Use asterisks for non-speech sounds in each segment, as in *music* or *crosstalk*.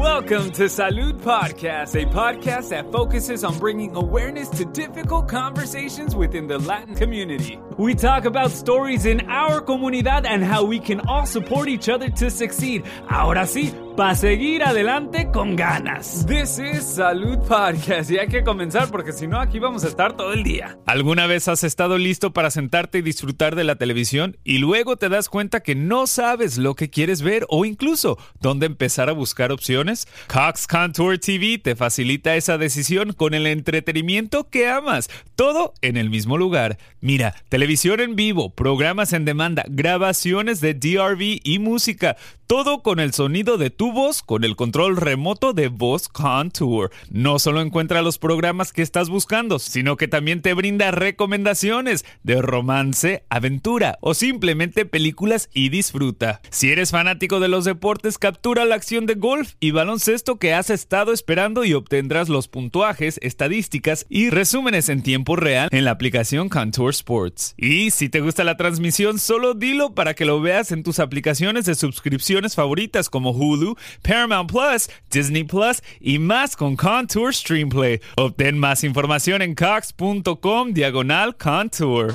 Welcome to Salud Podcast, a podcast that focuses on bringing awareness to difficult conversations within the Latin community. We talk about stories in our comunidad and how we can all support each other to succeed. Ahora sí, para seguir adelante con ganas. This is Salud Podcast y hay que comenzar porque si no aquí vamos a estar todo el día. ¿Alguna vez has estado listo para sentarte y disfrutar de la televisión y luego te das cuenta que no sabes lo que quieres ver o incluso dónde empezar a buscar opciones? Cox Contour TV te facilita esa decisión con el entretenimiento que amas, todo en el mismo lugar. Mira, televisión en vivo, programas en demanda, grabaciones de DRV y música, todo con el sonido de tu voz con el control remoto de Voz Contour. No solo encuentra los programas que estás buscando, sino que también te brinda recomendaciones de romance, aventura o simplemente películas y disfruta. Si eres fanático de los deportes, captura la acción de golf y baloncesto que has estado esperando y obtendrás los puntuajes, estadísticas y resúmenes en tiempo real en la aplicación Contour Sports. Y si te gusta la transmisión, solo dilo para que lo veas en tus aplicaciones de suscripción favoritas como Hulu, Paramount Plus, Disney Plus y más con Contour Streamplay. Obtén más información en cox.com diagonal Contour.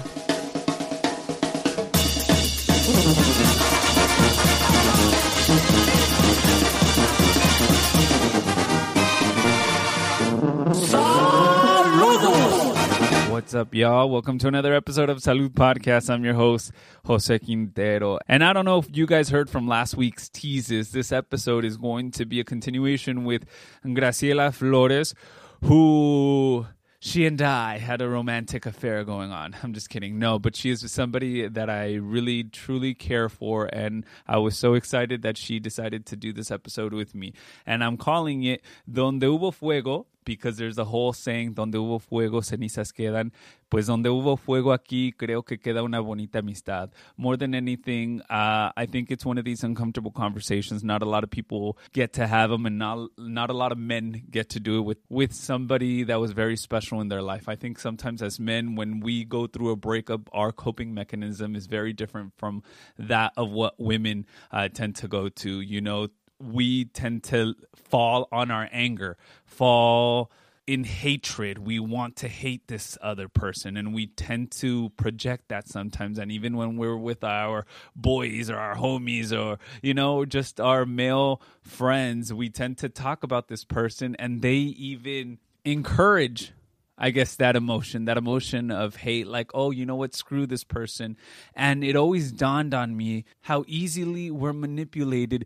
What's up, y'all? Welcome to another episode of Salud Podcast. I'm your host, Jose Quintero. And I don't know if you guys heard from last week's teases. This episode is going to be a continuation with Graciela Flores, who she and I had a romantic affair going on. I'm just kidding. No, but she is somebody that I really, truly care for. And I was so excited that she decided to do this episode with me. And I'm calling it Donde Hubo Fuego because there's a whole saying, donde hubo fuego, cenizas quedan. Pues donde hubo fuego aquí, creo que queda una bonita amistad. More than anything, uh, I think it's one of these uncomfortable conversations. Not a lot of people get to have them, and not not a lot of men get to do it with with somebody that was very special in their life. I think sometimes as men, when we go through a breakup, our coping mechanism is very different from that of what women uh, tend to go to. You know we tend to fall on our anger, fall in hatred. We want to hate this other person, and we tend to project that sometimes. And even when we're with our boys or our homies or, you know, just our male friends, we tend to talk about this person, and they even encourage I guess that emotion, that emotion of hate, like, oh, you know what, screw this person. And it always dawned on me how easily we're manipulated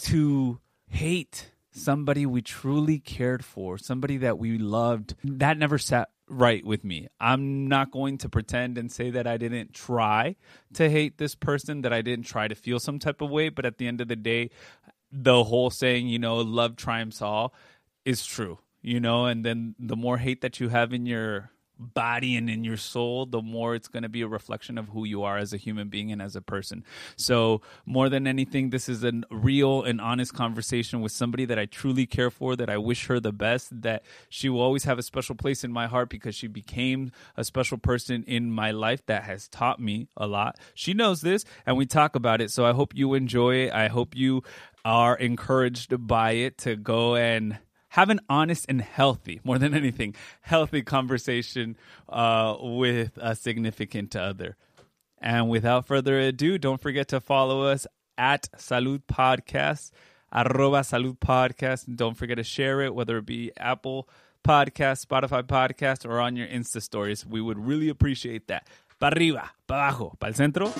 to hate somebody we truly cared for, somebody that we loved, that never sat right with me. I'm not going to pretend and say that I didn't try to hate this person, that I didn't try to feel some type of way, but at the end of the day, the whole saying, you know, love triumphs all is true, you know, and then the more hate that you have in your body and in your soul, the more it's going to be a reflection of who you are as a human being and as a person. So, more than anything, this is a real and honest conversation with somebody that I truly care for, that I wish her the best, that she will always have a special place in my heart because she became a special person in my life that has taught me a lot. She knows this and we talk about it. So, I hope you enjoy it. I hope you are encouraged by it to go and have an honest and healthy, more than anything, healthy conversation uh, with a significant other. And without further ado, don't forget to follow us at Salud Podcast, arroba Salud Podcast. Don't forget to share it, whether it be Apple Podcast, Spotify Podcast, or on your Insta stories. We would really appreciate that. Pa arriba, pa abajo, pa el centro.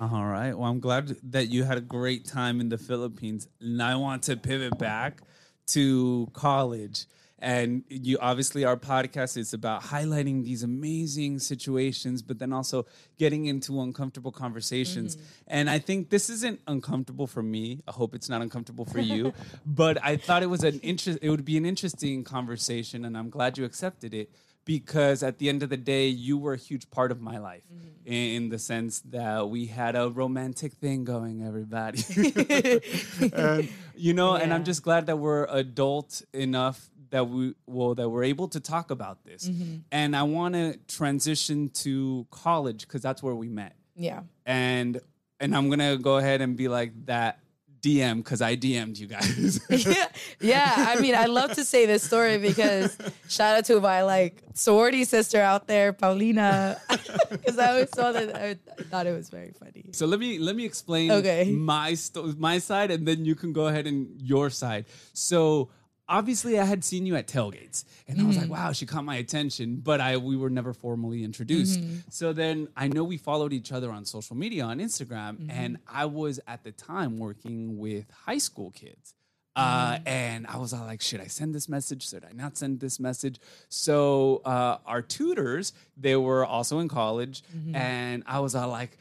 All right. Well, I'm glad that you had a great time in the Philippines. And I want to pivot back to college and you obviously our podcast is about highlighting these amazing situations but then also getting into uncomfortable conversations. Mm-hmm. and i think this isn't uncomfortable for me. I hope it's not uncomfortable for you. *laughs* But i thought it was an interest it would be an interesting conversation and i'm glad you accepted it because at the end of the day you were a huge part of my life Mm-hmm. in the sense that we had a romantic thing going everybody. *laughs* *laughs* And, you know and i'm just glad that we're adult enough that we well that we're able to talk about this Mm-hmm. and i want to transition to college because that's where we met Yeah. and and i'm gonna go ahead and be like that dm because i dm'd you guys yeah, *laughs* yeah. I mean, I love to say this story because shout out to my like sorority sister out there, Paulina, *laughs* because I always saw that. I, I thought it was very funny. So let me let me explain Okay. my sto- my side, and then you can go ahead and your side. So obviously, I had seen you at tailgates, and I was Mm-hmm. like, "Wow, she caught my attention," but I we were never formally introduced. Mm-hmm. So then I know we followed each other on social media on Instagram, Mm-hmm. and I was at the time working with high school kids. Mm-hmm. Uh, and I was all like, should I send this message? Should I not send this message? So uh, our tutors, they were also in college, Mm-hmm. and I was all like,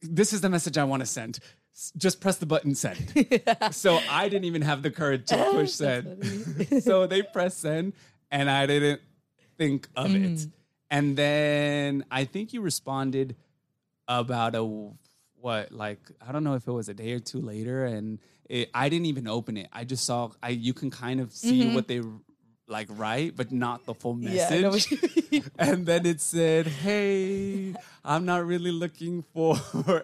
this is the message I want to send. Just press the button send. *laughs* *laughs* so I didn't even have the courage to push send. *laughs* so they pressed send, and I didn't think of Mm. it. And then I think you responded about a what like I don't know if it was a day or two later, and it, I didn't even open it. I just saw I you can kind of see what they like write, but not the full Mm-hmm. Yeah, message. mean. and then it said, "Hey, I'm not really looking for."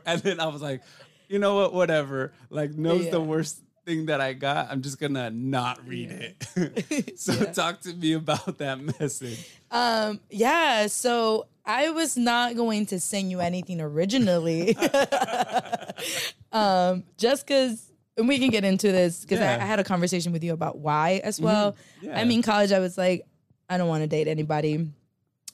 And then I was like, "You know what? Whatever. Like, knows the worst thing that I got. I'm just gonna not read it." *laughs* *laughs* so talk to me about that message. Um, yeah, so I was not going to send you anything originally. *laughs* um, just because and we can get into this because Yeah. I, I had a conversation with you about why as well. Yeah. I mean, college, I was like, I don't want to date anybody.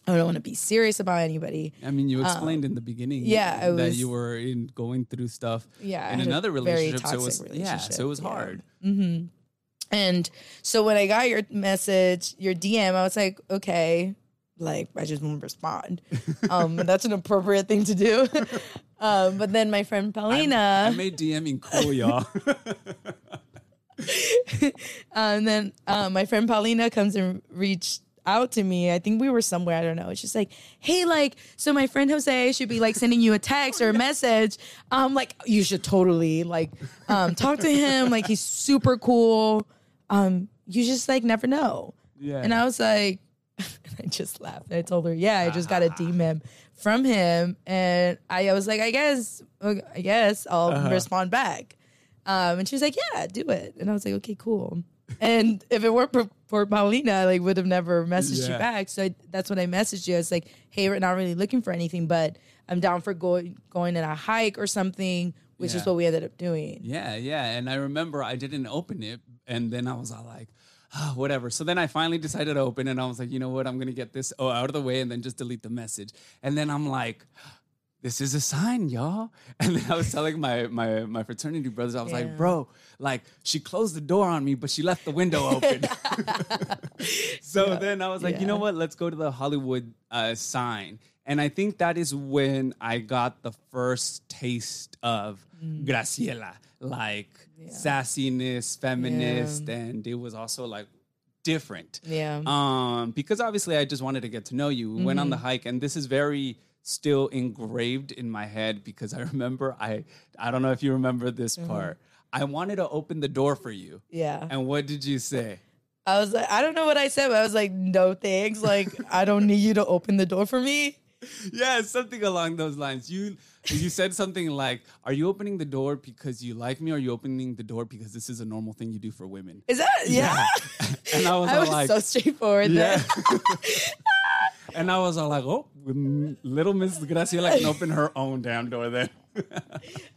I don't want to be serious about anybody. I mean, you explained in the beginning, Um, yeah, it that was- you were in going through stuff, Yeah, in another relationship. So it was, yeah, so it was yeah. hard. And so when I got your message, your DM, I was like, okay, like I just won't respond. *laughs* Um, that's an appropriate thing to do. *laughs* um, but then my friend Paulina, I Paulina, made DMing cool, y'all. and *laughs* then um, my friend Paulina comes and reached out to me. I think we were somewhere. I don't know. It's just like, "Hey, like, so my friend Jose should be like sending you a text or a message. Um, like, you should totally like um talk to him. Like, he's super cool. Um, you just like never know." Yeah. And I was like, *laughs* I just laughed. I told her, "Yeah, I just got a *laughs* DM from him," and I, I was like, "I guess, I guess I'll respond back." Um, and she was like, "Yeah, do it." And I was like, "Okay, cool." And if it weren't for, for Paulina, I like would have never messaged Yeah. you back. So I, that's when I messaged you. I was like, "Hey, we're not really looking for anything, but I'm down for going going on a hike or something," which Yeah. is what we ended up doing. Yeah, yeah. And I remember I didn't open it. And then I was all like, oh, whatever. So then I finally decided to open. And I was like, you know what? I'm going to get this oh, out of the way and then just delete the message. And then I'm like, this is a sign, y'all. *laughs* And then I was telling my my my fraternity brothers, I was Yeah. like, bro, like she closed the door on me, but she left the window *laughs* open. *laughs* so then I was like, you know what? Let's go to the Hollywood uh, sign. And I think that is when I got the first taste of Mm. Graciela, like sassiness, feminist, and it was also like different. Yeah. Um, because obviously I just wanted to get to know you. Went Mm-hmm. on the hike, and this is very still engraved in my head because I *laughs* remember I I don't know if you remember this Mm-hmm. part. I wanted to open the door for you. Yeah. And what did you say? I was like, I don't know what I said, but I was like, no thanks. Like, I don't need you to open the door for me. *laughs* yeah, something along those lines. You you said something like, "Are you opening the door because you like me, or are you opening the door because this is a normal thing you do for women?" Is that yeah? *laughs* And I was I was like, so straightforward "Yeah." There. and I was all like, "Oh, mm, little Miss Graciela can open her own damn door then." *laughs*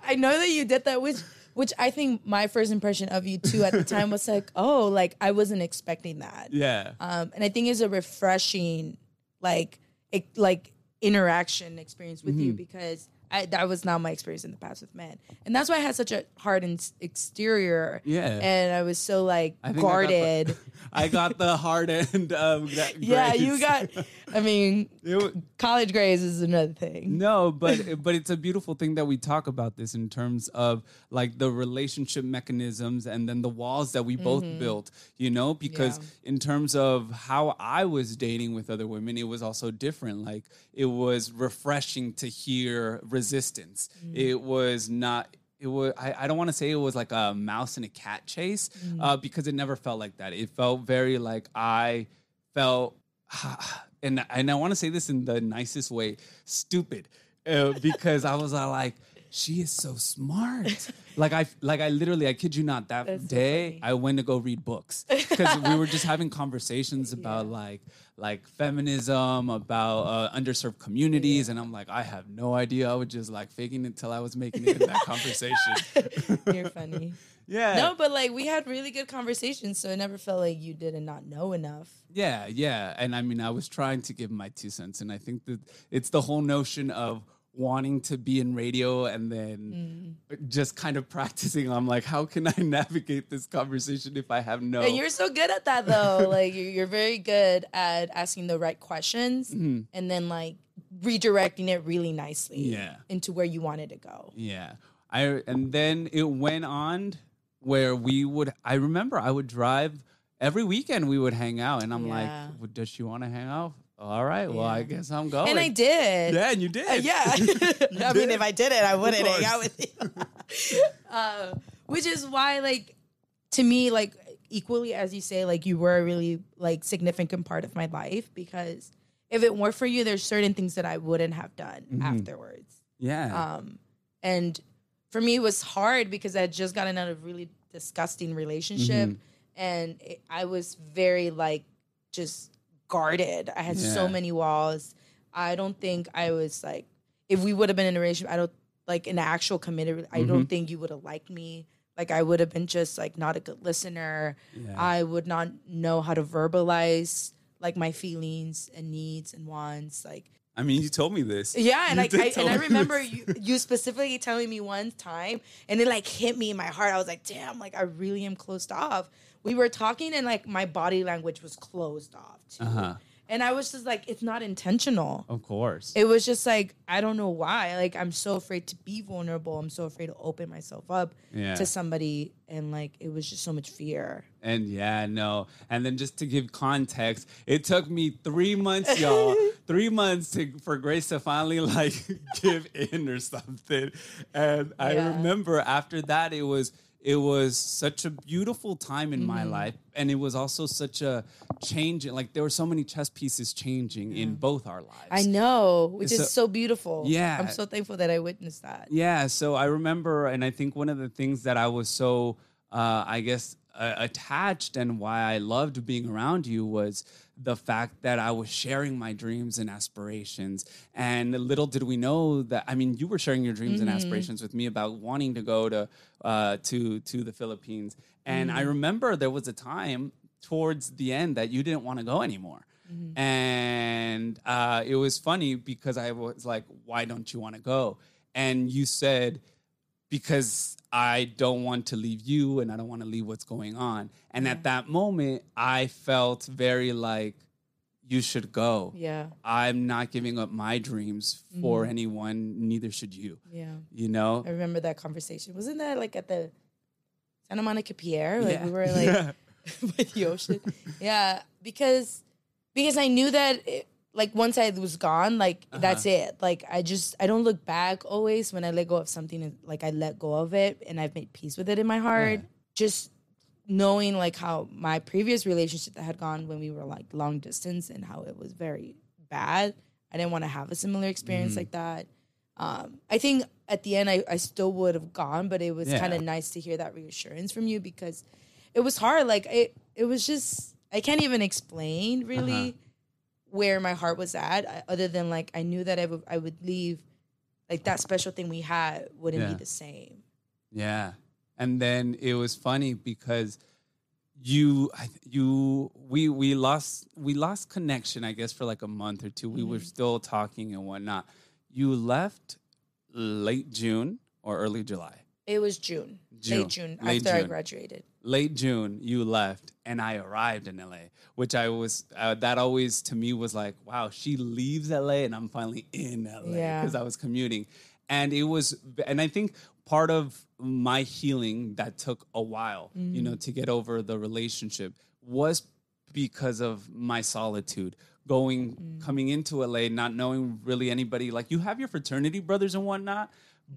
I know that you did that, which which I think my first impression of you too at the time was like, oh, like I wasn't expecting that. yeah, Um, and I think it's a refreshing, like, it, like interaction experience with Mm-hmm. you because I, that was not my experience in the past with men, and that's why I had such a hardened exterior. Yeah. and I was so like I think I got the- guarded. *laughs* I got the hard end of *laughs* yeah, you got. I mean, *laughs* wa- college grades is another thing. No, but but it's a beautiful thing that we talk about this in terms of like the relationship mechanisms and then the walls that we both mm-hmm. built, you know, because Yeah. in terms of how I was dating with other women, it was also different. Like it was refreshing to hear resistance. It was not it was I, I don't want to say it was like a mouse and a cat chase uh, because it never felt like that. It felt very like I felt and *sighs* and I want to say this in the nicest way, stupid, uh, because I was uh, like, she is so smart. like I like I literally I kid you not that That's day funny. I went to go read books because we were just having conversations about like like feminism, about uh, underserved communities, and I'm like, I have no idea. I was just like faking it till I was making it in that conversation. *laughs* You're funny. *laughs* Yeah. No, but like we had really good conversations, so it never felt like you did not know enough. Yeah, yeah. And I mean, I was trying to give my two cents. And I think that it's the whole notion of wanting to be in radio and then just kind of practicing. I'm like, how can I *laughs* navigate this conversation if I have no. And you're so good at that though. *laughs* like you're, very good at asking the right questions Mm-hmm. and then like redirecting it really nicely Yeah. into where you wanted to go. Yeah. I and then it went on where we would I remember I would drive every weekend we would hang out and I'm Yeah. like, does she want to hang out? All right, well, I guess I'm going. And I did. Yeah, and you did. Uh, yeah. *laughs* *laughs* I mean, if I did it, I wouldn't hang course. out with you. *laughs* uh, which is why, like, to me, like, equally as you say, like, you were a really, like, significant part of my life because if it weren't for you, there's certain things that I wouldn't have done Mm-hmm. afterwards. Yeah. Um, and for me, it was hard because I had just gotten out of a really disgusting relationship, Mm-hmm. and it, I was very like just guarded. I had so many walls. I don't think I was like, if we would have been in a relationship, I don't like an actual committed. I Mm-hmm. don't think you would have liked me. Like I would have been just like not a good listener. Yeah. I would not know how to verbalize like my feelings and needs and wants. Like I mean, you told me this. yeah, and You like I, and I remember you, you specifically telling me one time, and it like hit me in my heart. I was like, "Damn!" Like I really am closed off. We were talking, and like my body language was closed off too, Uh-huh. and I was just like, "It's not intentional." Of course. It was just like I don't know why. Like I'm so afraid to be vulnerable. I'm so afraid to open myself up Yeah. to somebody, and like it was just so much fear. And yeah, no. And then just to give context, it took me three months, *laughs* y'all, three months to, for Grace to finally like *laughs* give in or something. And I Yeah. remember after that, it was it was such a beautiful time in Mm-hmm. my life, and it was also such a change. Like there were so many chess pieces changing in both our lives. I know, which So- is so beautiful. Yeah. I'm so thankful that I witnessed that. Yeah, so I remember, and I think one of the things that I was so, uh, I guess, uh, attached and why I loved being around you was the fact that I was sharing my dreams and aspirations. And little did we know that, I mean, you were sharing your dreams and aspirations with me about wanting to go to uh, to to the Philippines. And I remember there was a time towards the end that you didn't want to go anymore. And uh, it was funny because I was like, why don't you want to go? And you said, because I don't want to leave you and I don't want to leave what's going on. And at that moment, I felt very like, you should go. Yeah, I'm not giving up my dreams for mm-hmm. anyone, neither should you. yeah. You know? I remember that conversation. Wasn't that like at the Santa Monica Pier? Like Yeah. we were *laughs* like Yeah. by the ocean. Yeah, because because I knew that it, like once I was gone, like Uh-huh. that's it. Like I just I don't look back always when I let go of something. Like I let go of it and I've made peace with it in my heart. Just knowing like how my previous relationship that had gone when we were like long distance and how it was very bad. I didn't want to have a similar experience Mm-hmm. like that. Um, I think at the end I, I still would have gone, but it was Yeah. kind of nice to hear that reassurance from you because it was hard. Like it, it was just I can't even explain really where my heart was at, I- other than like I knew that I would I would leave, like that special thing we had wouldn't Yeah. be the same. Yeah. And then it was funny because you I- you we we lost we lost connection I guess for like a month or two. We were mm-hmm. still talking and whatnot. You left late June or early July. It was June. June. Late June Late after I graduated. Late June, you left, and I arrived in LA, which I was uh, that always to me was like, wow, she leaves LA, and I'm finally in LA Yeah. because I was commuting, and it was, and I think part of my healing that took a while, you know, to get over the relationship was because of my solitude going coming into LA not knowing really anybody. Like you have your fraternity brothers and whatnot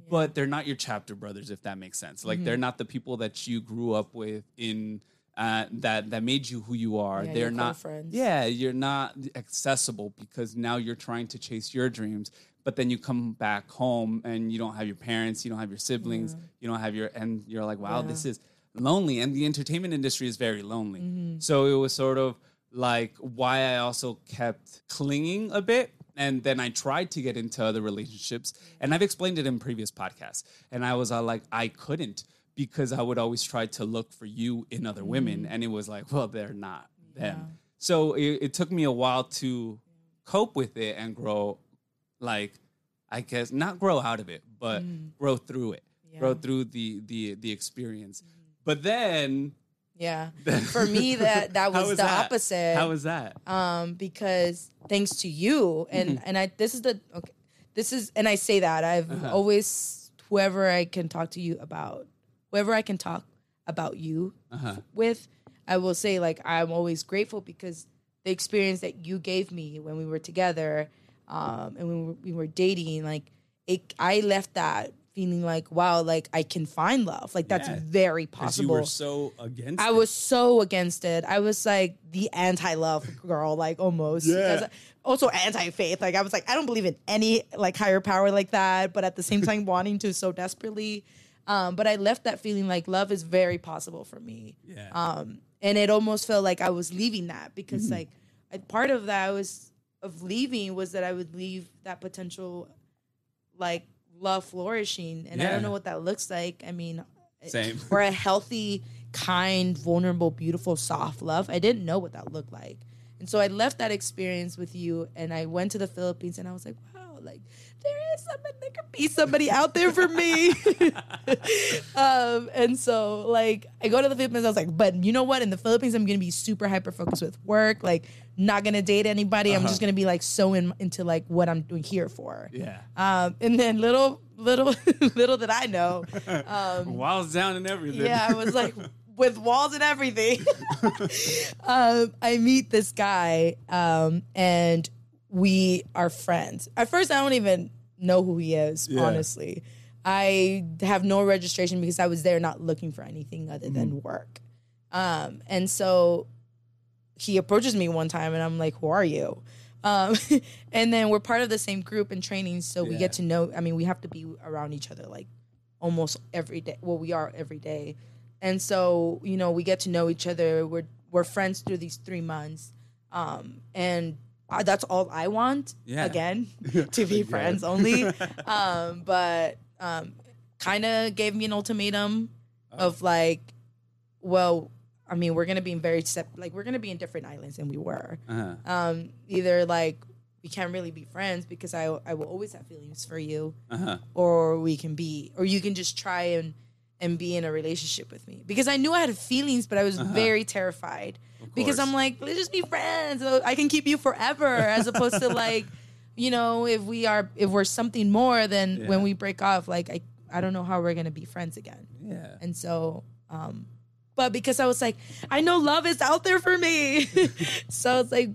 but they're not your chapter brothers if that makes sense. Like they're not the people that you grew up with in uh, that that made you who you are. Yeah, they're not friends. yeah you're not accessible because now you're trying to chase your dreams but then you come back home and you don't have your parents you don't have your siblings you don't have your and you're like wow Yeah. this is lonely. And the entertainment industry is very lonely. Mm-hmm. so it was sort of like why i also kept clinging a bit and then i tried to get into other relationships and i've explained it in previous podcasts and i was uh, like i couldn't because i would always try to look for you in other women and it was like well they're not them. So it, it took me a while to cope with it and grow like i guess not grow out of it but grow through it grow through the the the experience. But then Yeah. *laughs* For me, that that was the that? opposite. how was that um, because thanks to you and Mm-hmm. and I this is the okay this is and I say that I've Uh-huh. always whoever I can talk to you about whoever I can talk about you Uh-huh. with I will say like I'm always grateful because the experience that you gave me when we were together um, and when we were, we were dating like it I left that feeling like wow like I can find love like that's Yeah. very possible you were so against it. I it. was so against it. I was like the anti-love girl, like almost. Yeah. Also anti-faith. Like I was like, I don't believe in any like higher power like that, but at the same *laughs* time wanting to so desperately. Um, but I left that feeling like love is very possible for me. yeah Um, and it almost felt like I was leaving that because Mm-hmm. like I, part of that was of leaving was that I would leave that potential like love flourishing, and I don't know what that looks like. I mean, Same. or a healthy, kind, vulnerable, beautiful, soft love. I didn't know what that looked like. And so I left that experience with you and I went to the Philippines and I was like, wow, like there is somebody, there could be somebody out there for me. *laughs* um, and so like I go to the Philippines, I was like, but you know what? In the Philippines, I'm gonna be super hyper focused with work, like not gonna date anybody. I'm just gonna be like so in, into like what I'm doing here for. yeah Um, and then little, little, *laughs* little that I know, um, *laughs* walls down and everything yeah, I was like with walls and everything. um, I meet this guy, um, and we are friends. At first, I don't even know who he is. Yeah. Honestly, I have no registration because I was there not looking for anything other than Mm-hmm. work. Um, and so he approaches me one time, and I'm like, "Who are you?" Um, *laughs* and then we're part of the same group and training, so we get to know. I mean, we have to be around each other like almost every day. Well, we are every day, and so you know we get to know each other. We're we're friends through these three months, um, and I, that's all I want. Yeah. Again, *laughs* to be friends only. *laughs* um, but um, kind of gave me an ultimatum of like, well, I mean, we're gonna be in very sep- like we're gonna be in different islands than we were. uh-huh. Um, either like we can't really be friends because I I will always have feelings for you Uh-huh. or we can be or you can just try and and be in a relationship with me because I knew I had feelings but I was very terrified because. I'm like let's just be friends I can keep you forever as opposed to like *laughs* you know if we are if we're something more then Yeah. when we break off like I I don't know how we're gonna be friends again yeah and so um but because I was like I know love is out there for me *laughs* so it's like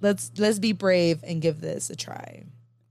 let's let's be brave and give this a try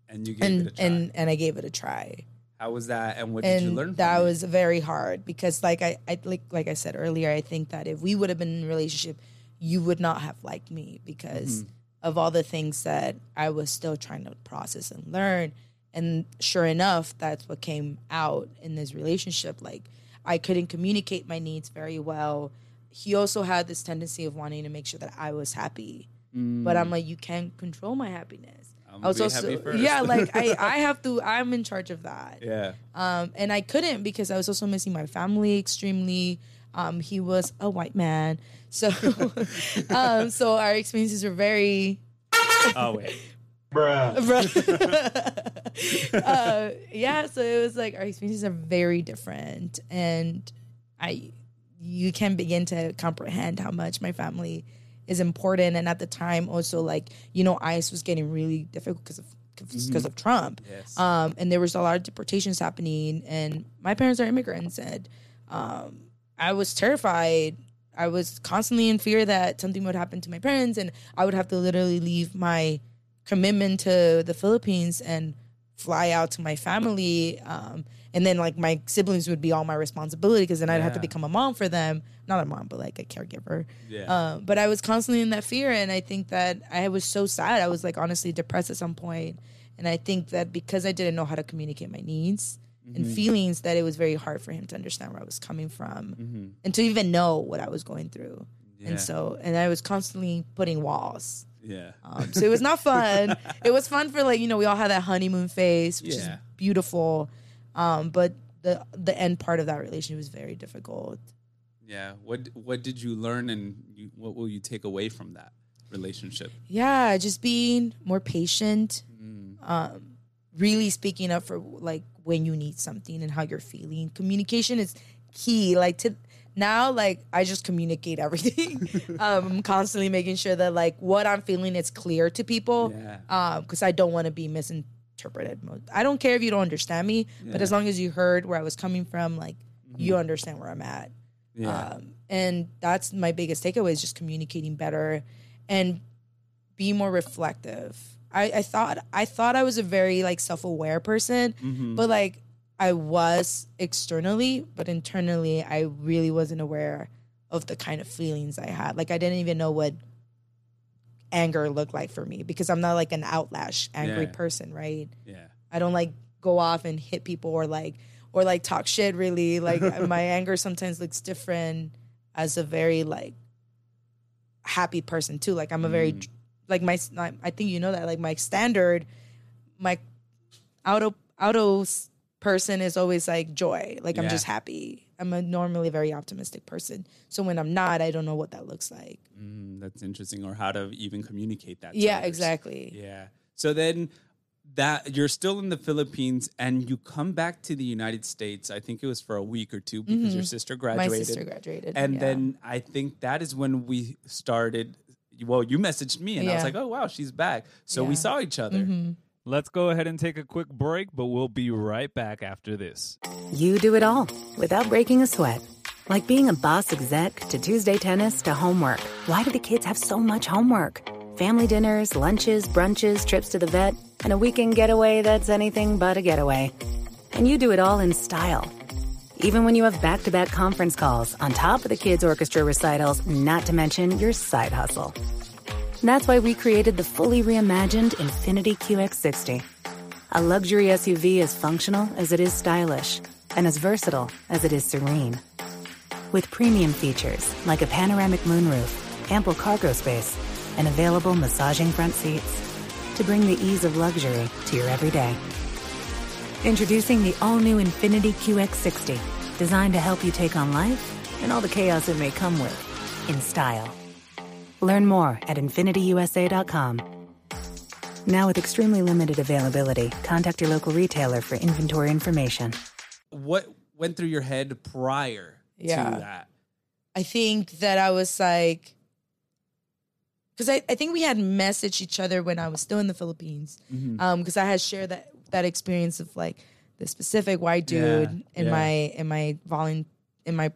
and you gave and it a try. and and I gave it a try how was that and what did you learn from that it? was very hard because like I, I like like I said earlier, I think that if we would have been in a relationship, you would not have liked me because Mm-hmm. of all the things that I was still trying to process and learn. And sure enough, that's what came out in this relationship. Like I couldn't communicate my needs very well. He also had this tendency of wanting to make sure that I was happy. But I'm like, you can't control my happiness. Mm. I'm I was also happy first. yeah, like I, *laughs* I have to I'm in charge of that. yeah Um, and I couldn't because I was also missing my family extremely. Um, he was a white man, so *laughs* um, so our experiences were very. oh wait *laughs* *laughs* uh, yeah, so it was like our experiences are very different, and I, you can begin to comprehend how much my family is important. And at the time, also like you know, ICE was getting really difficult because of because of Trump. Yes. Um, and there was a lot of deportations happening, and my parents are immigrants, and um, I was terrified. I was constantly in fear that something would happen to my parents, and I would have to literally leave my commitment to the Philippines and fly out to my family. Um, and then like my siblings would be all my responsibility because then I'd have to become a mom for them. Not a mom, but like a caregiver. Yeah. Um, but I was constantly in that fear, and I think that I was so sad. I was like honestly depressed at some point, and I think that because I didn't know how to communicate my needs and feelings, that it was very hard for him to understand where I was coming from and to even know what I was going through. Yeah. And so, and I was constantly putting walls. yeah. Um, so it was not fun. *laughs* it was fun for like you know we all had that honeymoon phase, which Yeah. is beautiful. Um, but the the end part of that relationship was very difficult. Yeah. What What did you learn, and you, what will you take away from that relationship? Yeah, just being more patient, Mm. um, really speaking up for like when you need something and how you're feeling. Communication is key. Like to now, like I just communicate everything. *laughs* um, I'm constantly making sure that like what I'm feeling is clear to people. Yeah. because I don't want to be misinterpreted. I don't care if you don't understand me, but as long as you heard where I was coming from, like you understand where I'm at. Yeah. Um, and that's my biggest takeaway is just communicating better and be more reflective. I, I thought I thought I was a very like self aware person, Mm-hmm. but like I was externally, but internally I really wasn't aware of the kind of feelings I had. Like I didn't even know what anger looked like for me because I'm not like an outlash angry Yeah. person, right? yeah. I don't like go off and hit people or like or like talk shit really. Like *laughs* my anger sometimes looks different as a very like happy person too. Like I'm a very like my I think you know that like my standard my auto auto person is always like joy. Like I'm just happy. I'm a normally very optimistic person. So when I'm not, I don't know what that looks like. Mm, that's interesting, or how to even communicate that. Yeah, others. exactly. Yeah. So then that you're still in the Philippines and you come back to the United States. I think it was for a week or two because your sister Mm-hmm. My graduated. sister graduated. And yeah. then I think that is when we started. Well, you messaged me and I was like, "Oh wow, she's back." So we saw each other. Mm-hmm. Let's go ahead and take a quick break, but we'll be right back after this. You do it all without breaking a sweat. Like being a boss exec to Tuesday tennis to homework. Why do the kids have so much homework? Family dinners, lunches, brunches, trips to the vet, and a weekend getaway that's anything but a getaway. And you do it all in style. Even when you have back to back conference calls on top of the kids' orchestra recitals, not to mention your side hustle. That's why we created the fully reimagined Infiniti QX60. A luxury SUV as functional as it is stylish, and as versatile as it is serene. With premium features like a panoramic moonroof, ample cargo space, and available massaging front seats to bring the ease of luxury to your everyday. Introducing the all new Infiniti QX60, designed to help you take on life and all the chaos it may come with in style. Learn more at infinitiusa.com. Now, with extremely limited availability, contact your local retailer for inventory information. What went through your head prior Yeah. to that? I think that I was like, because I, I think we had messaged each other when I was still in the Philippines. Mm-hmm. Um, because I had shared that that experience of like the specific white dude Yeah, in yeah. my in my volun in my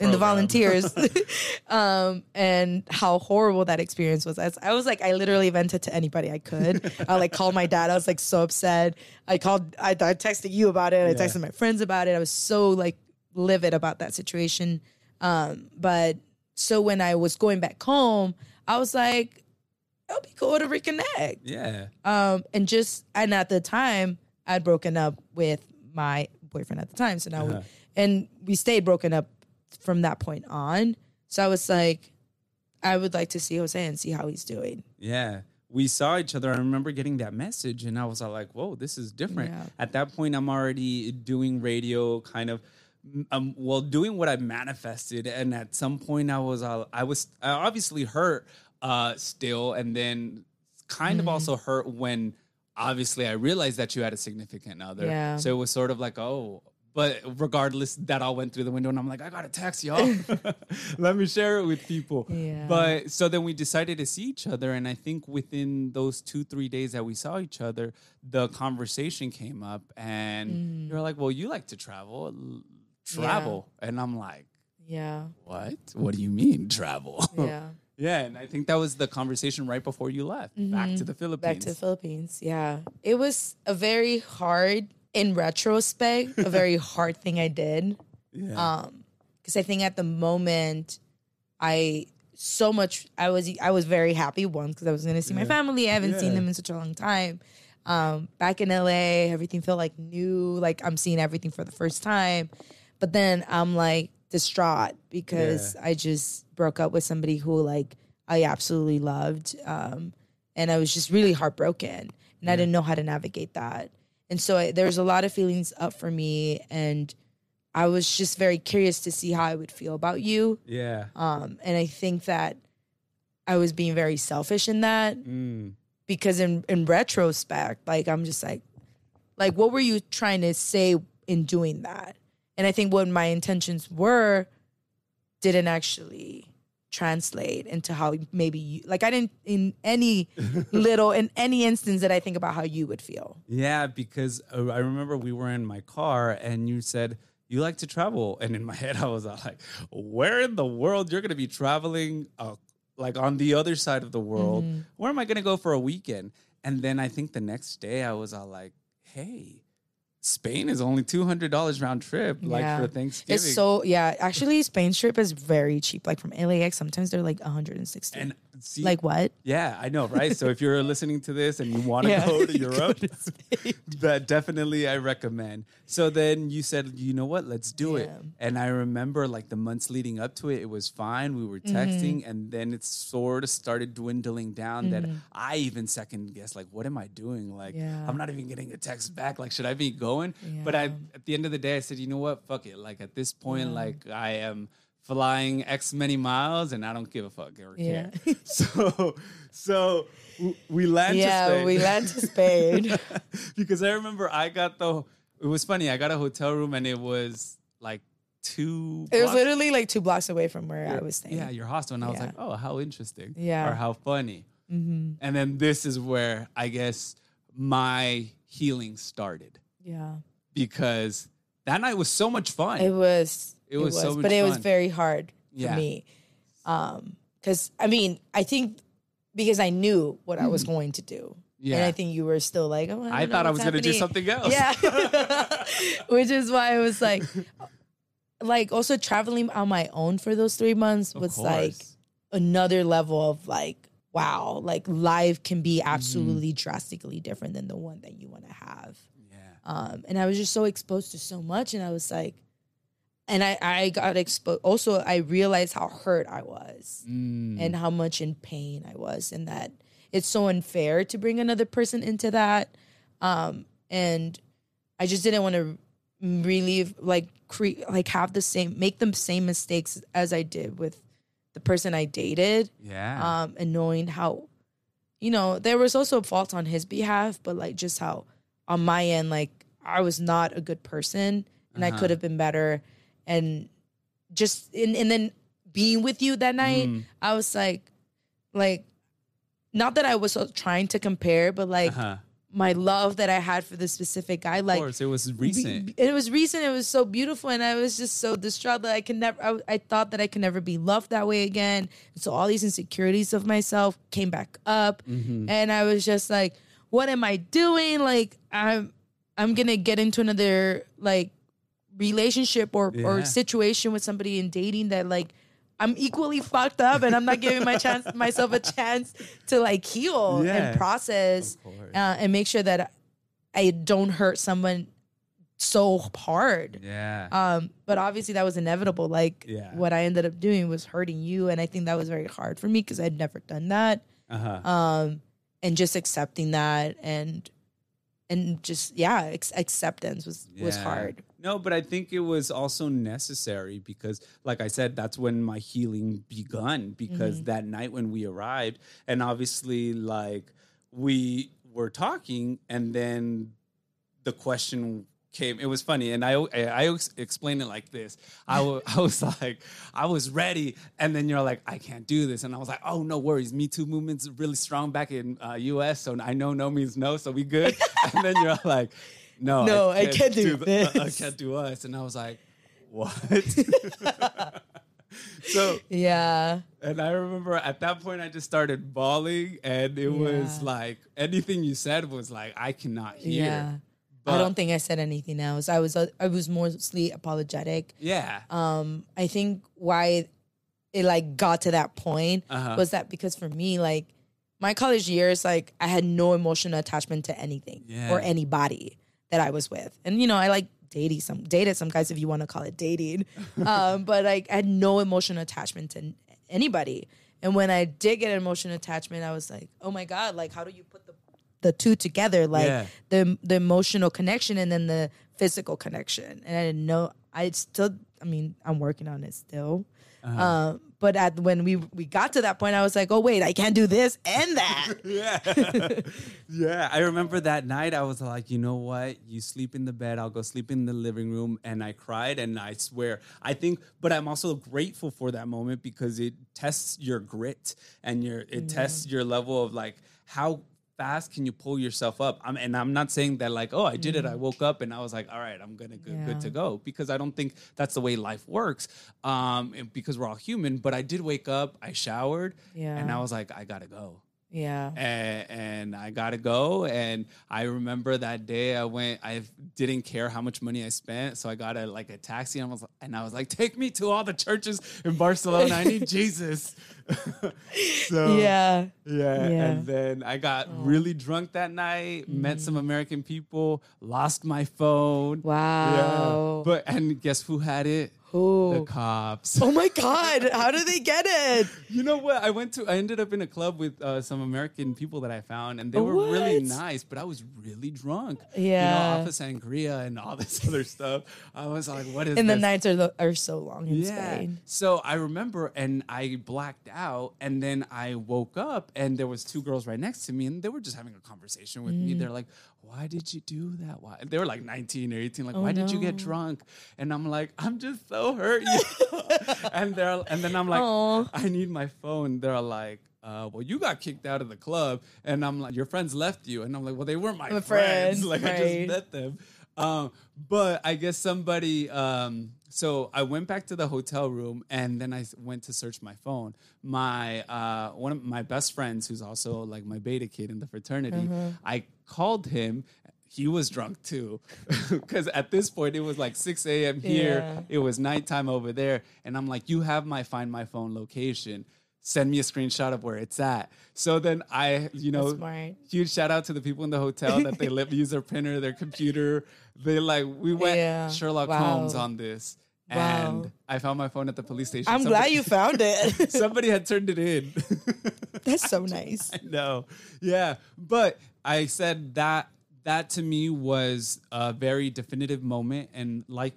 in the volunteers, *laughs* *laughs* um, and how horrible that experience was. I was, I was like, I literally vented to anybody I could. I like called my dad. I was like so upset. I called. I, I texted you about it. I Yeah. texted my friends about it. I was so like livid about that situation. Um, but so when I was going back home, I was like, it'll be cool to reconnect. Yeah. Um, and just and at the time, I'd broken up with my boyfriend at the time. So now, we, and we stayed broken up from that point on. So I was like, I would like to see Jose and see how he's doing. Yeah. We saw each other. I remember getting that message and I was all like, whoa, this is different. Yeah. At that point, I'm already doing radio, kind of, um, well, doing what I manifested. And at some point, I was, all I was I obviously hurt uh, still. And then kind Mm-hmm. of also hurt when obviously I realized that you had a significant other. Yeah. So it was sort of like, oh, but regardless, that all went through the window, and I'm like, I got a text, y'all. *laughs* Let me share it with people. Yeah. But so then we decided to see each other, and I think within those two three days that we saw each other, the conversation came up, and you're like, well, you like to travel, travel, and I'm like, Yeah. what? What do you mean travel? Yeah. *laughs* Yeah, and I think that was the conversation right before you left back to the Philippines. Back to the Philippines. Yeah. It was a very hard, in retrospect, a very *laughs* hard thing I did. yeah. Um, because I think at the moment, I so much I was I was very happy once because I was going to see my family. I haven't seen them in such a long time. Um, back in LA, everything felt like new. Like I'm seeing everything for the first time. But then I'm like distraught because I just broke up with somebody who like I absolutely loved. Um, and I was just really heartbroken, and I didn't know how to navigate that. And so I, there's a lot of feelings up for me, and I was just very curious to see how I would feel about you. yeah. Um, and I think that I was being very selfish in that Mm. because in in retrospect, like I'm just like, like what were you trying to say in doing that? And I think what my intentions were didn't actually translate into how maybe you like I didn't in any *laughs* little in any instance that I think about how you would feel. Yeah, because uh, I remember we were in my car and you said you like to travel, and in my *laughs* head I was all like, "Where in the world you're going to be traveling? Uh, like on the other side of the world? Mm-hmm. Where am I going to go for a weekend?" And then I think the next day I was all like, "Hey." Spain is only two hundred dollars round trip, like Yeah. for Thanksgiving. It's so yeah. Actually, Spain's trip is very cheap. Like from LAX, sometimes they're like 160. and see, like what? Yeah, I know, right? so if you're listening to this and you want to *laughs* Yeah. go to Europe, that definitely I recommend. So then you said, you know what, let's do it. And I remember like the months leading up to it, it was fine. We were texting, Mm-hmm. and then it sort of started dwindling down. That I even second guessed, like, what am I doing? Like, Yeah. I'm not even getting a text back. Like, should I be going? But I, at the end of the day, I said, you know what, fuck it. Like at this point, like I am flying X many miles, and I don't give a fuck or Yeah. care. *laughs* so so we land to yeah, we land to Spain. *laughs* because I remember I got the it was funny I got a hotel room and it was like two it was literally like two blocks away from where I was staying. yeah your hostel and I was like oh how interesting Yeah. or how funny Mm-hmm. and then this is where I guess my healing started yeah. because that night was so much fun It was. It was so much but it was very hard for Yeah. me. Um, because I mean, I think because I knew what I was going to do. And I think you were still like, oh, I, I thought I was gonna do something else Yeah. *laughs* *laughs* Which is why I was like, *laughs* like also traveling on my own for those three months Of was like another level of like, wow, like life can be Mm-hmm. absolutely drastically different than the one that you want to have. yeah Um, and I was just so exposed to so much, and I was like, and I I got exposed. Also, I realized how hurt I was Mm. and how much in pain I was, and that it's so unfair to bring another person into that. Um, and I just didn't want to relieve, like, cre- like have the same, make the same mistakes as I did with the person I dated yeah um, and knowing how, you know, there was also fault on his behalf, but like just how on my end, like I was not a good person and I Uh-huh. could have been better. And just, and, and then being with you that night, Mm. I was like, like, not that I was uh, trying to compare, but like uh-huh. my love that I had for this specific guy, of like course it was recent be- It was recent. It was so beautiful, and I was just so distraught that I can never. I, I thought that I could never be loved that way again. And so all these insecurities of myself came back up, Mm-hmm. and I was just like, "What am I doing? Like I'm, I'm gonna get into another like relationship or or situation with somebody in dating that like." I'm equally fucked up, and I'm not giving my chance *laughs* myself a chance to like heal Yeah. and process uh, and make sure that I don't hurt someone so hard. yeah Um, but obviously that was inevitable. Like Yeah. what I ended up doing was hurting you, and I think that was very hard for me because I'd never done that. uh-huh Um, and just accepting that and and just yeah, ex- acceptance was was hard. No, but I think it was also necessary because, like I said, that's when my healing begun. Because Mm-hmm. that night when we arrived, and obviously, like we were talking, and then the question came. It was funny, and I I, I explained it like this. I *laughs* I was like, I was ready, and then you're like, I can't do this, and I was like, Oh, no worries. Me Too movement's really strong back in uh, U.S., so I know no means no, so we good. *laughs* and then you're like, No, No, I can't do the- I this. can't do us, and I was like, What? *laughs* so Yeah. and I remember at that point, I just started bawling, and it was like anything you said was like, I cannot hear. Yeah. But- I don't think I said anything else. I was uh, I was mostly apologetic. Yeah. Um, I think why it like got to that point Uh-huh. was that because for me, like my college years, like I had no emotional attachment to anything Yeah. or anybody that I was with, and you know I like dating some dated some guys if you want to call it dating, *laughs* um, but like I had no emotional attachment to anybody. And when I did get an emotional attachment, I was like, oh my god, like how do you put the the two together, like Yeah. the the emotional connection and then the physical connection. And I didn't know. I still, I mean, I'm working on it still. Uh-huh. Um, but at when we we got to that point, I was like, oh wait, I can't do this and that. *laughs* Yeah. *laughs* yeah. I remember that night I was like, you know what? You sleep in the bed, I'll go sleep in the living room. And I cried and I swear, I think, but I'm also grateful for that moment because it tests your grit and your it tests your level of like how fast can you pull yourself up I'm, and i'm not saying that like oh i did it i woke up and i was like all right i'm gonna good, good to go because i don't think that's the way life works um because we're all human but i did wake up i showered and i was like i gotta go yeah. and, and I gotta go. And I remember that day I went. I didn't care how much money I spent, so I got a like a taxi. And I was and I was like, take me to all the churches in Barcelona. I need *laughs* Jesus. *laughs* so Yeah. yeah. Yeah. And then I got really drunk that night. Met some American people. Lost my phone. Wow. Yeah. But and guess who had it? Who? The cops. Oh my God! How did they get it? *laughs* You know what? I went to. I ended up in a club with uh, some American people that I found, and they were really nice. But I was really drunk. Yeah. You know, off of sangria and all *laughs* this other stuff. I was like, "What is?" It? And the nights are are so long in Yeah. Spain. So I remember, and I blacked out, and then I woke up, and there was two girls right next to me, and they were just having a conversation with Mm. me. They're like, "Why did you do that? Why?" They were like 19 or 18. Oh, Like, "Why did you get drunk?" And I'm like, "I'm just so hurt." *laughs* and they're, and then I'm like, Aw. "I need my phone." They're like. Uh, well, you got kicked out of the club, and I'm like, your friends left you, and I'm like, well, they weren't my My friends. *laughs* friends, Like I just met them. Um, but I guess somebody. Um, so I went back to the hotel room, and then I went to search my phone. My uh, one of my best friends, who's also like my beta kid in the fraternity, Mm-hmm. I called him. He was drunk too, *laughs* because at this point it was like 6 a.m. here. Yeah. It was nighttime over there, and I'm like, "You have my Find My Phone location." Send me a screenshot of where it's at. So then I, you know, huge shout out to the people in the hotel that they let me use their *laughs* printer, their computer. They like we went Yeah. Sherlock Wow. Holmes on this, Wow. and I found my phone at the police station. I'm Somebody- glad you found it. *laughs* somebody had turned it in. *laughs* That's so nice. I know, yeah, but I said that that to me was a very definitive moment, and like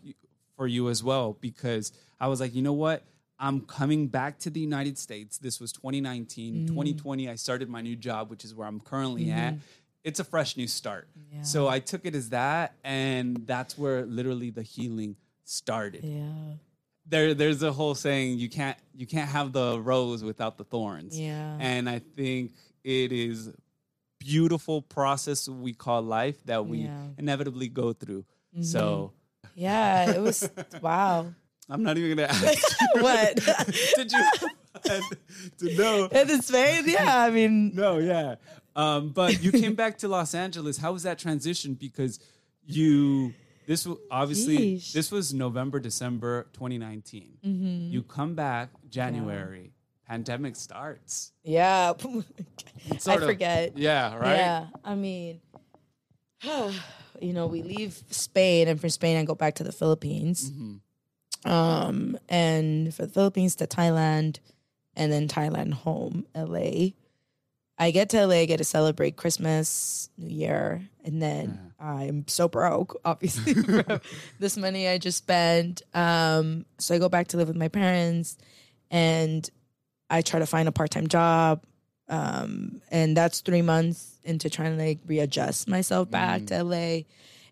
for you as well, because I was like, you know what. I'm coming back to the United States. This was 2019. 2020, I started my new job, which is where I'm currently at. It's a fresh new start. So I took it as that. And that's where literally the healing started. Yeah. There, there's a whole saying you can't you can't have the rose without the thorns. Yeah. And I think it is beautiful process we call life that we Yeah. Mm-hmm. inevitably go through. So Yeah. It was *laughs* wow. I'm not even gonna *laughs* ask what? *laughs* did you to know In the Spain? Yeah. I mean, *laughs* no yeah um but you came back to los angeles how was that transition because you this was obviously Yeesh. this was november december 2019 Mm-hmm. you come back january pandemic starts yeah. I of- forget. yeah right Yeah, I mean, *sighs* you know, we leave Spain, and from Spain, I go back to the Philippines. Mm-hmm. Um, and for the Philippines to Thailand, and then Thailand home, LA. I get to LA, I get to celebrate Christmas, New Year, and then I'm so broke, *laughs* obviously, *laughs* this money I just spent. Um, so I go back to live with my parents, and I try to find a part time job. Um, and that's three months into trying to like readjust myself back to LA.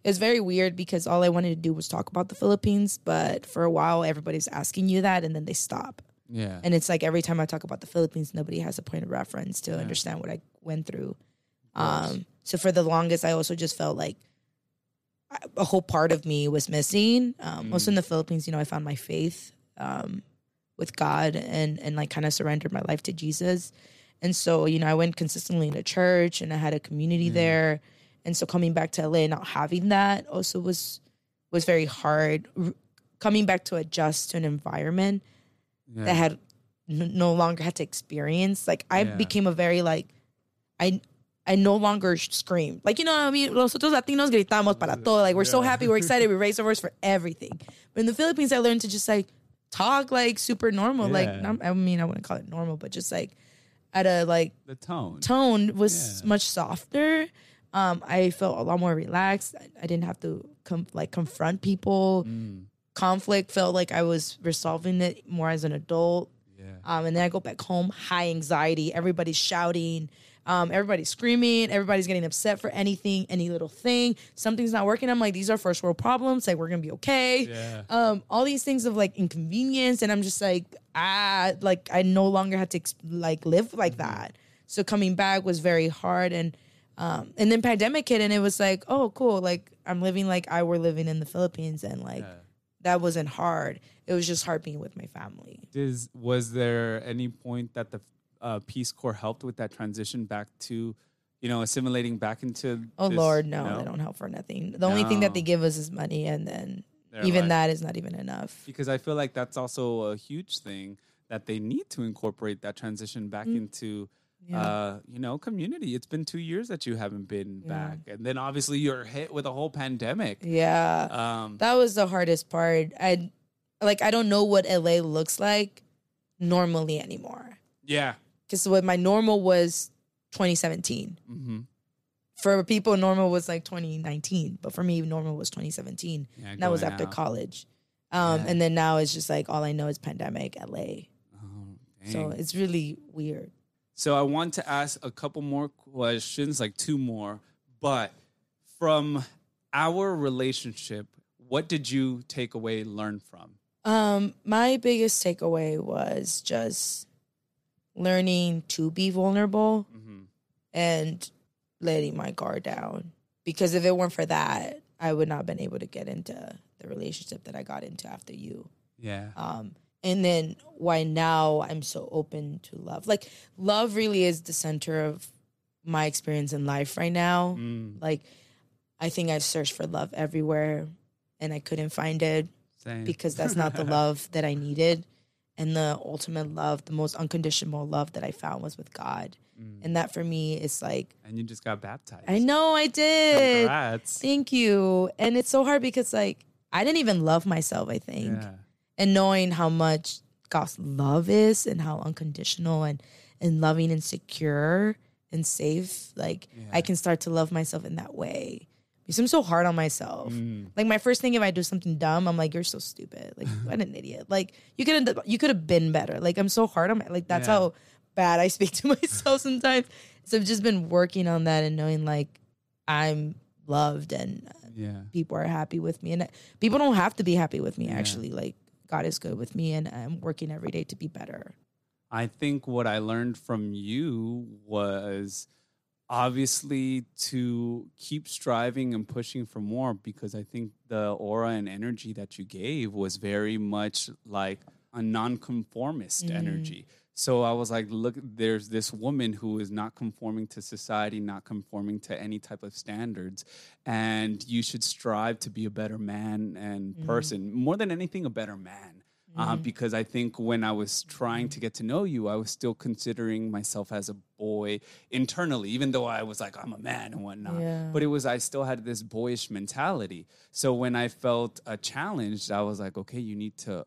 It's very weird because all I wanted to do was talk about the Philippines, but for a while everybody's asking you that and then they stop. Yeah. And it's like every time I talk about the Philippines, nobody has a point of reference to understand what I went through. Um, so for the longest, I also just felt like a whole part of me was missing. Um, Also in the Philippines, you know, I found my faith um, with God and and like kind of surrendered my life to Jesus. And so, you know, I went consistently to church and I had a community there. And so coming back to LA and not having that also was was very hard. Coming back to adjust to an environment yeah. that had no longer had to experience. Like I Yeah. became a very like I I no longer scream. Like you know what I mean? Nosotros Latinos gritamos para todo. Like we're so happy, we're *laughs* excited, we raise our voice for everything. But in the Philippines, I learned to just like talk like super normal. Like Yeah. not- I mean, I wouldn't call it normal, but just like at a like the tone. tone was Yeah. much softer. Um, I felt a lot more relaxed. I, I didn't have to com- like confront people. Mm. Conflict felt like I was resolving it more as an adult. Yeah. Um, and then I go back home, high anxiety. Everybody's shouting. Um, everybody's screaming. Everybody's getting upset for anything, any little thing. Something's not working. I'm like, these are first world problems. Like, we're gonna be okay. Yeah. Um, all these things of like inconvenience, and I'm just like, ah, like I no longer had to like live like that. So coming back was very hard, and um, and then pandemic hit, and it was like, oh, cool. Like I'm living like I were living in the Philippines, and like that wasn't hard. It was just hard being with my family. Does was there any point that the uh, Peace Corps helped with that transition back to, you know, assimilating back into? Oh this- Lord, no, they don't help for nothing. The only thing that they give us is money, and then They're even like- that is not even enough. Because I feel like that's also a huge thing that they need to incorporate that transition back Mm. into. Uh, you know, community. It's been two years that you haven't been back, and then obviously you're hit with a whole pandemic. Yeah, Um, that was the hardest part. I like I don't know what LA looks like normally anymore yeah, because what my normal was 2017. hmm For people, normal was like 2019, but for me, normal was 2017. Yeah, and that was after out. college. Um, Yeah. And then now it's just like all I know is pandemic, LA. oh, So it's really weird. So I want to ask a couple more questions, like two more. But from our relationship, what did you take away, learn from? Um, my biggest takeaway was just learning to be vulnerable Mhm. and letting my guard down. Because if it weren't for that, I would not have been able to get into the relationship that I got into after you. Yeah. Um, and then why now I'm so open to love. Like love really is the center of my experience in life right now. Mm, Like I think I've searched for love everywhere and I couldn't find it same. because that's not the *laughs* love that I needed. And the ultimate love, the most unconditional love that I found was with God. Mm. And that for me is like, and you just got baptized. I know I did. Congrats. Thank you. And it's so hard because like I didn't even love myself, I think. Yeah. And knowing how much God's love is and how unconditional and, and loving and secure and safe, like I can start to love myself in that way. Because I'm so hard on myself. Mm. Like my first thing if I do something dumb, I'm like, you're so stupid. Like *laughs* what an idiot. Like you could have you could have been better. Like I'm so hard on my like that's Yeah. how bad I speak *laughs* to myself sometimes. So I've just been working on that and knowing like I'm loved and Yeah. people are happy with me. And people don't have to be happy with me actually. Like God is good with me and I'm working every day to be better. I think what I learned from you was obviously to keep striving and pushing for more because I think the aura and energy that you gave was very much like a nonconformist mm. energy. So I was like, look, there's this woman who is not conforming to society, not conforming to any type of standards. And you should strive to be a better man and person, more than anything, a better man uh, because I think when I was trying to get to know you, I was still considering myself as a boy internally, even though I was like, I'm a man and whatnot. Yeah. But it was, I still had this boyish mentality. So when I felt uh, challenged, I was like, okay, you need to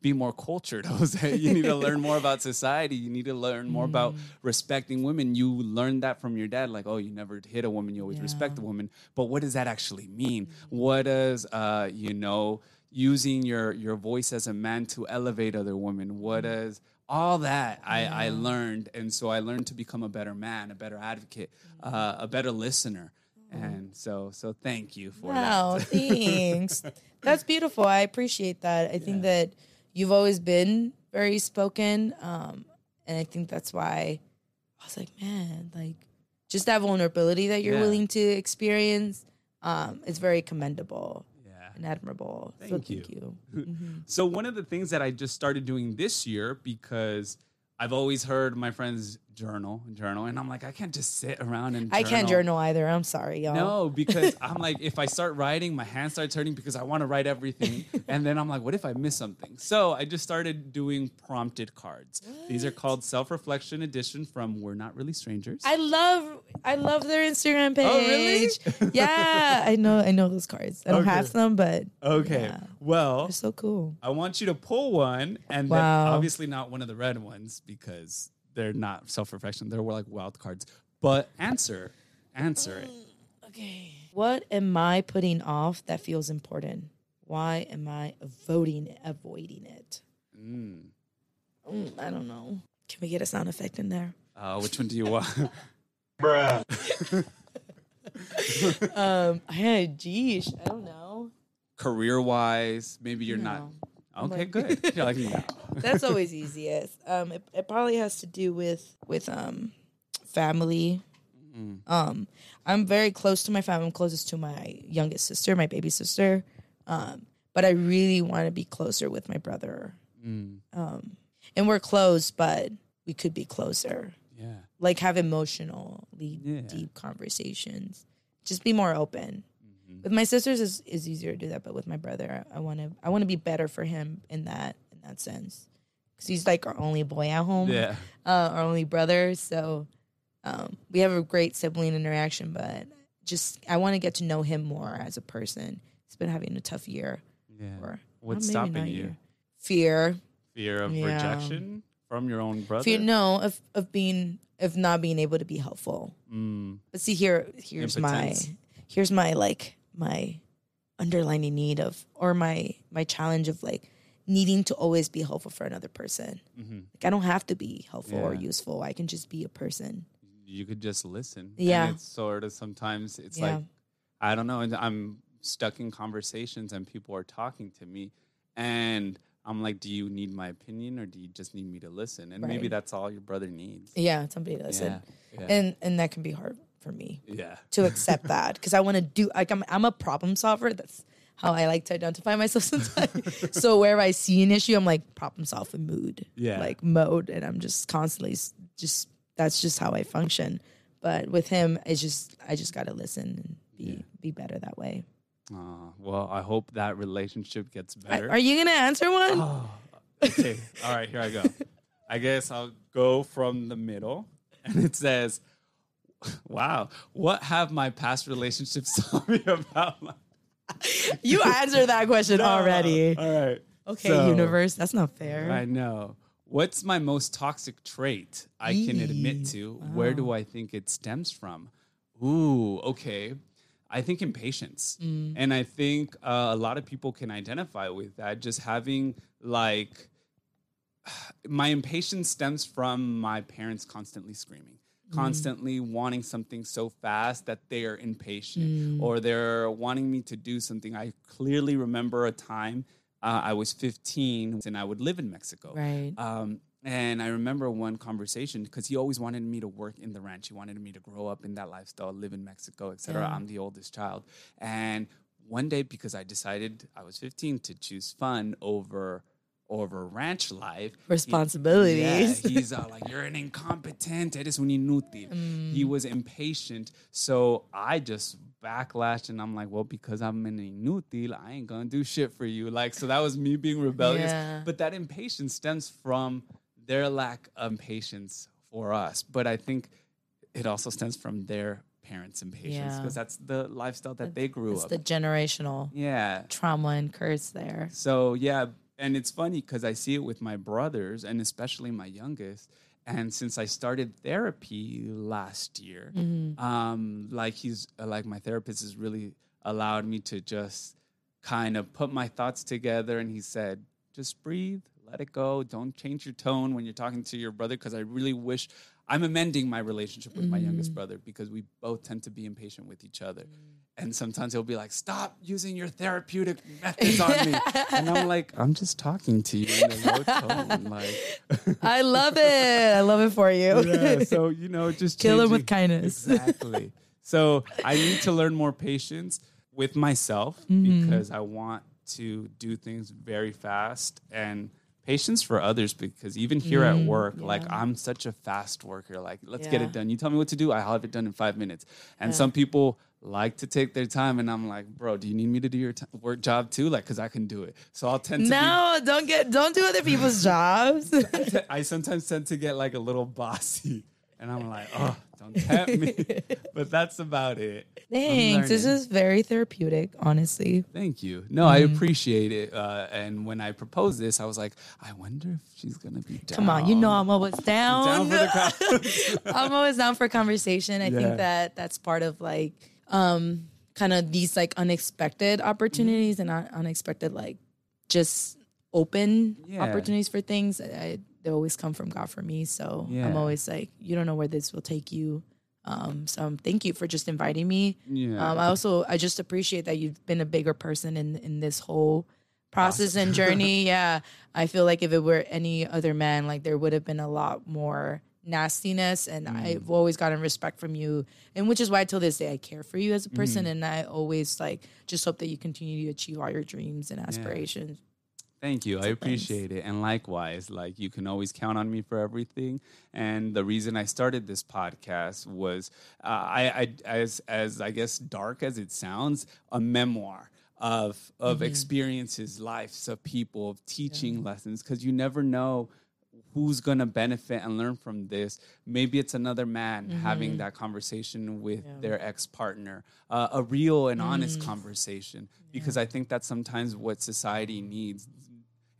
be more cultured. *laughs* Like, you need to learn more about society. You need to learn more about respecting women. You learned that from your dad, like, oh, you never hit a woman, you always respect a woman. But what does that actually mean? What does, uh, you know, using your your voice as a man to elevate other women? What does all that I, I learned and so i learned to become a better man a better advocate uh, a better listener and so so thank you for that. Wow, that *laughs* thanks. That's beautiful. I appreciate that. I think that you've always been very spoken. Um, and I think that's why I was like, man, like just that vulnerability that you're Yeah. willing to experience, um, it's very commendable yeah and admirable. so Thank thank you. you. *laughs* Mm-hmm. So one of the things that I just started doing this year because I've always heard my friends journal journal, and I'm like, I can't just sit around and I can't journal either. I'm sorry, y'all. No, *laughs* because I'm like, if I start writing, my hand starts hurting because I want to write everything, *laughs* and then I'm like, what if I miss something? So I just started doing prompted cards. These are called self reflection edition from We're Not Really Strangers. I love I love their Instagram page. Oh, really? yeah, *laughs* I know I know those cards. I don't have Okay. some, but okay, yeah, well, they're so cool. I want you to pull one, and then Wow. obviously not one of the red ones because they're not self reflection. They're like wild cards. But answer, answer it. Okay. What am I putting off that feels important? Why am I avoiding avoiding it? Mm, I don't know. Can we get a sound effect in there? Uh, which one do you want? *laughs* *laughs* Um, I had a geesh. I don't know. Career wise, maybe you're not. No. Okay, like- good. *laughs* Like, no. That's always *laughs* easiest. Um, it, it probably has to do with with um family. Um, I'm very close to my family. I'm closest to my youngest sister, my baby sister. Um, but I really want to be closer with my brother. Um, and we're close, but we could be closer. Yeah. Like have emotionally Yeah. deep conversations. Just be more open. With my sisters is, is easier to do that, but with my brother, I want to I want to be better for him in that in that sense. Cuz he's like our only boy at home. Yeah. Uh, our only brother, so um, we have a great sibling interaction, but just I want to get to know him more as a person. He's been having a tough year. Yeah. Or What's well, stopping you? year. Fear. Fear of Yeah. rejection from your own brother? Fear no of of being of not being able to be helpful. Mm. But see here here's Impotence. my here's my like my underlining need of or my my challenge of like needing to always be helpful for another person. Like I don't have to be helpful or Mm-hmm. Useful. I can just be a person. You could just listen. Yeah. And it's sort of sometimes it's Yeah. like, I don't know. And I'm stuck in conversations and people are talking to me. And I'm like, do you need my opinion or do you just need me to listen? And maybe that's all your brother needs. Yeah, somebody to listen. Yeah. Yeah. And and that can be hard for me yeah. to accept that because I want to do like I'm I'm a problem solver. That's how I like to identify myself *laughs* sometimes. so wherever I see an issue, I'm like problem solve in mood, Yeah. like mode, and I'm just constantly just that's just how I function. But with him, it's just I just got to listen and be be better that way. Aw, well, I hope that relationship gets better. are you gonna answer one? Oh, okay. All right, here I go. *laughs* I guess I'll go from the middle. And it says, *laughs* Wow, what have my past relationships *laughs* taught me about my *laughs* You answered that question already. All right. Okay, So, universe, that's not fair. I know. What's my most toxic trait I can admit to? Where do I think it stems from? Ooh, okay. I think impatience. And I think uh, a lot of people can identify with that. Just having like *sighs* my impatience stems from my parents constantly screaming, constantly wanting something so fast that they're impatient or they're wanting me to do something. I clearly remember a time uh, I was 15 and I would live in Mexico. Right. Um, and I remember one conversation because he always wanted me to work in the ranch. He wanted me to grow up in that lifestyle, live in Mexico, etc. I'm the oldest child. And one day, because I decided I was 15 to choose fun over over ranch life, he- Responsibilities. yeah, he's uh, like, "You're an incompetent. Eres un inútil." He was impatient, so I just backlashed, and I'm like, "Well, because I'm an inútil, I ain't gonna do shit for you." Like, so that was me being rebellious. Yeah. But that impatience stems from their lack of patience for us. But I think it also stems from their parents' impatience Yeah. because that's the lifestyle that they grew up. It's the generational yeah. trauma and curse there. So yeah, and it's funny because I see it with my brothers and especially my youngest. And since I started therapy last year, mm-hmm. um, like he's uh, like my therapist has really allowed me to just kind of put my thoughts together. And he said, just breathe, let it go. Don't change your tone when you're talking to your brother because I really wish I'm amending my relationship with my youngest mm-hmm. brother because we both tend to be impatient with each other. Mm. And sometimes he'll be like, "Stop using your therapeutic methods on me," *laughs* and I'm like, "I'm just talking to you in a low tone." *laughs* Like, I love it. I love it for you. *laughs* yeah. So you know, just Kill him with kindness. Exactly. so I need to learn more patience with myself Mm-hmm. because I want to do things very fast and patience for others because even here at work like i'm such a fast worker like let's get Mm, it done you tell me what to do i'll have it done in five minutes and some people like to take their time and i'm like bro do you need me to do your t- work job too like because i can do it so i'll tend to be No, don't get don't do other people's *laughs* jobs. I sometimes tend to get like a little bossy, and I'm like, oh, don't tap me. *laughs* but that's about it. Thanks. This is very therapeutic, honestly. Thank you. No, I Mm. appreciate it. Uh, and when I proposed this, I was like, I wonder if she's gonna be down. Come on, you know I'm always *laughs* down. down for the I'm always down for conversation. I Yeah. think that that's part of like um kind of these like unexpected opportunities and unexpected like just open Yeah. opportunities for things. I, I, they always come from God for me. So Yeah. I'm always like, you don't know where this will take you. Um, so um, thank you for just inviting me. Yeah. Um, I also I just appreciate that you've been a bigger person in in this whole process and *laughs* journey. yeah, I feel like if it were any other man, like there would have been a lot more nastiness, and Mm. I've always gotten respect from you, and which is why till this day I care for you as a Mm. person, and I always like just hope that you continue to achieve all your dreams and aspirations. Thank you. I thanks. appreciate it. And likewise, like you can always count on me for everything. And the reason I started this podcast was uh, I, I as as I guess dark as it sounds, a memoir of of experiences, lives of people, of teaching lessons because you never know who's going to benefit and learn from this. Maybe it's another man mm-hmm. having that conversation with their ex partner, uh, a real and honest mm. conversation, because I think that's sometimes what society needs.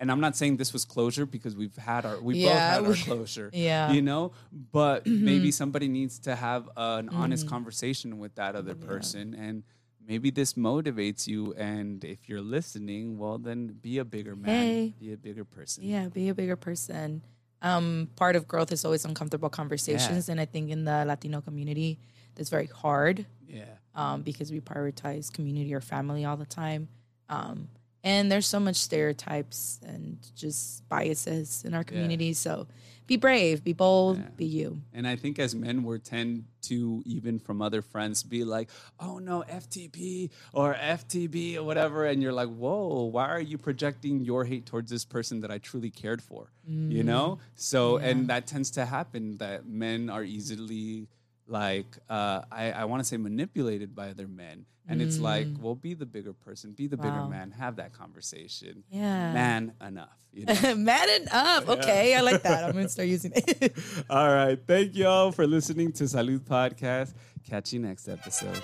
And I'm not saying this was closure because we've had our we Yeah, both had our *laughs* closure. yeah. You know, but *clears throat* maybe somebody needs to have an honest mm. conversation with that other person and maybe this motivates you and if you're listening, well then be a bigger man, Hey. be a bigger person. Yeah, be a bigger person. Um, part of growth is always uncomfortable conversations, and I think in the Latino community, that's very hard. Yeah. um, because we prioritize community or family all the time. Um, and there's so much stereotypes and just biases in our community. So be brave, be bold, be you. And I think as men, we tend to, even from other friends, be like, oh no, FTP or FTB or whatever. And you're like, whoa, why are you projecting your hate towards this person that I truly cared for? You mm. know? So, and that tends to happen that men are easily like, uh, I, I want to say manipulated by other men. And it's like, well, be the bigger person, be the bigger man, have that conversation. Yeah. Man enough. You know? *laughs* man enough. Okay, I like that. I'm going *laughs* to start using it. *laughs* All right. Thank you all for listening to Salud Podcast. Catch you next episode.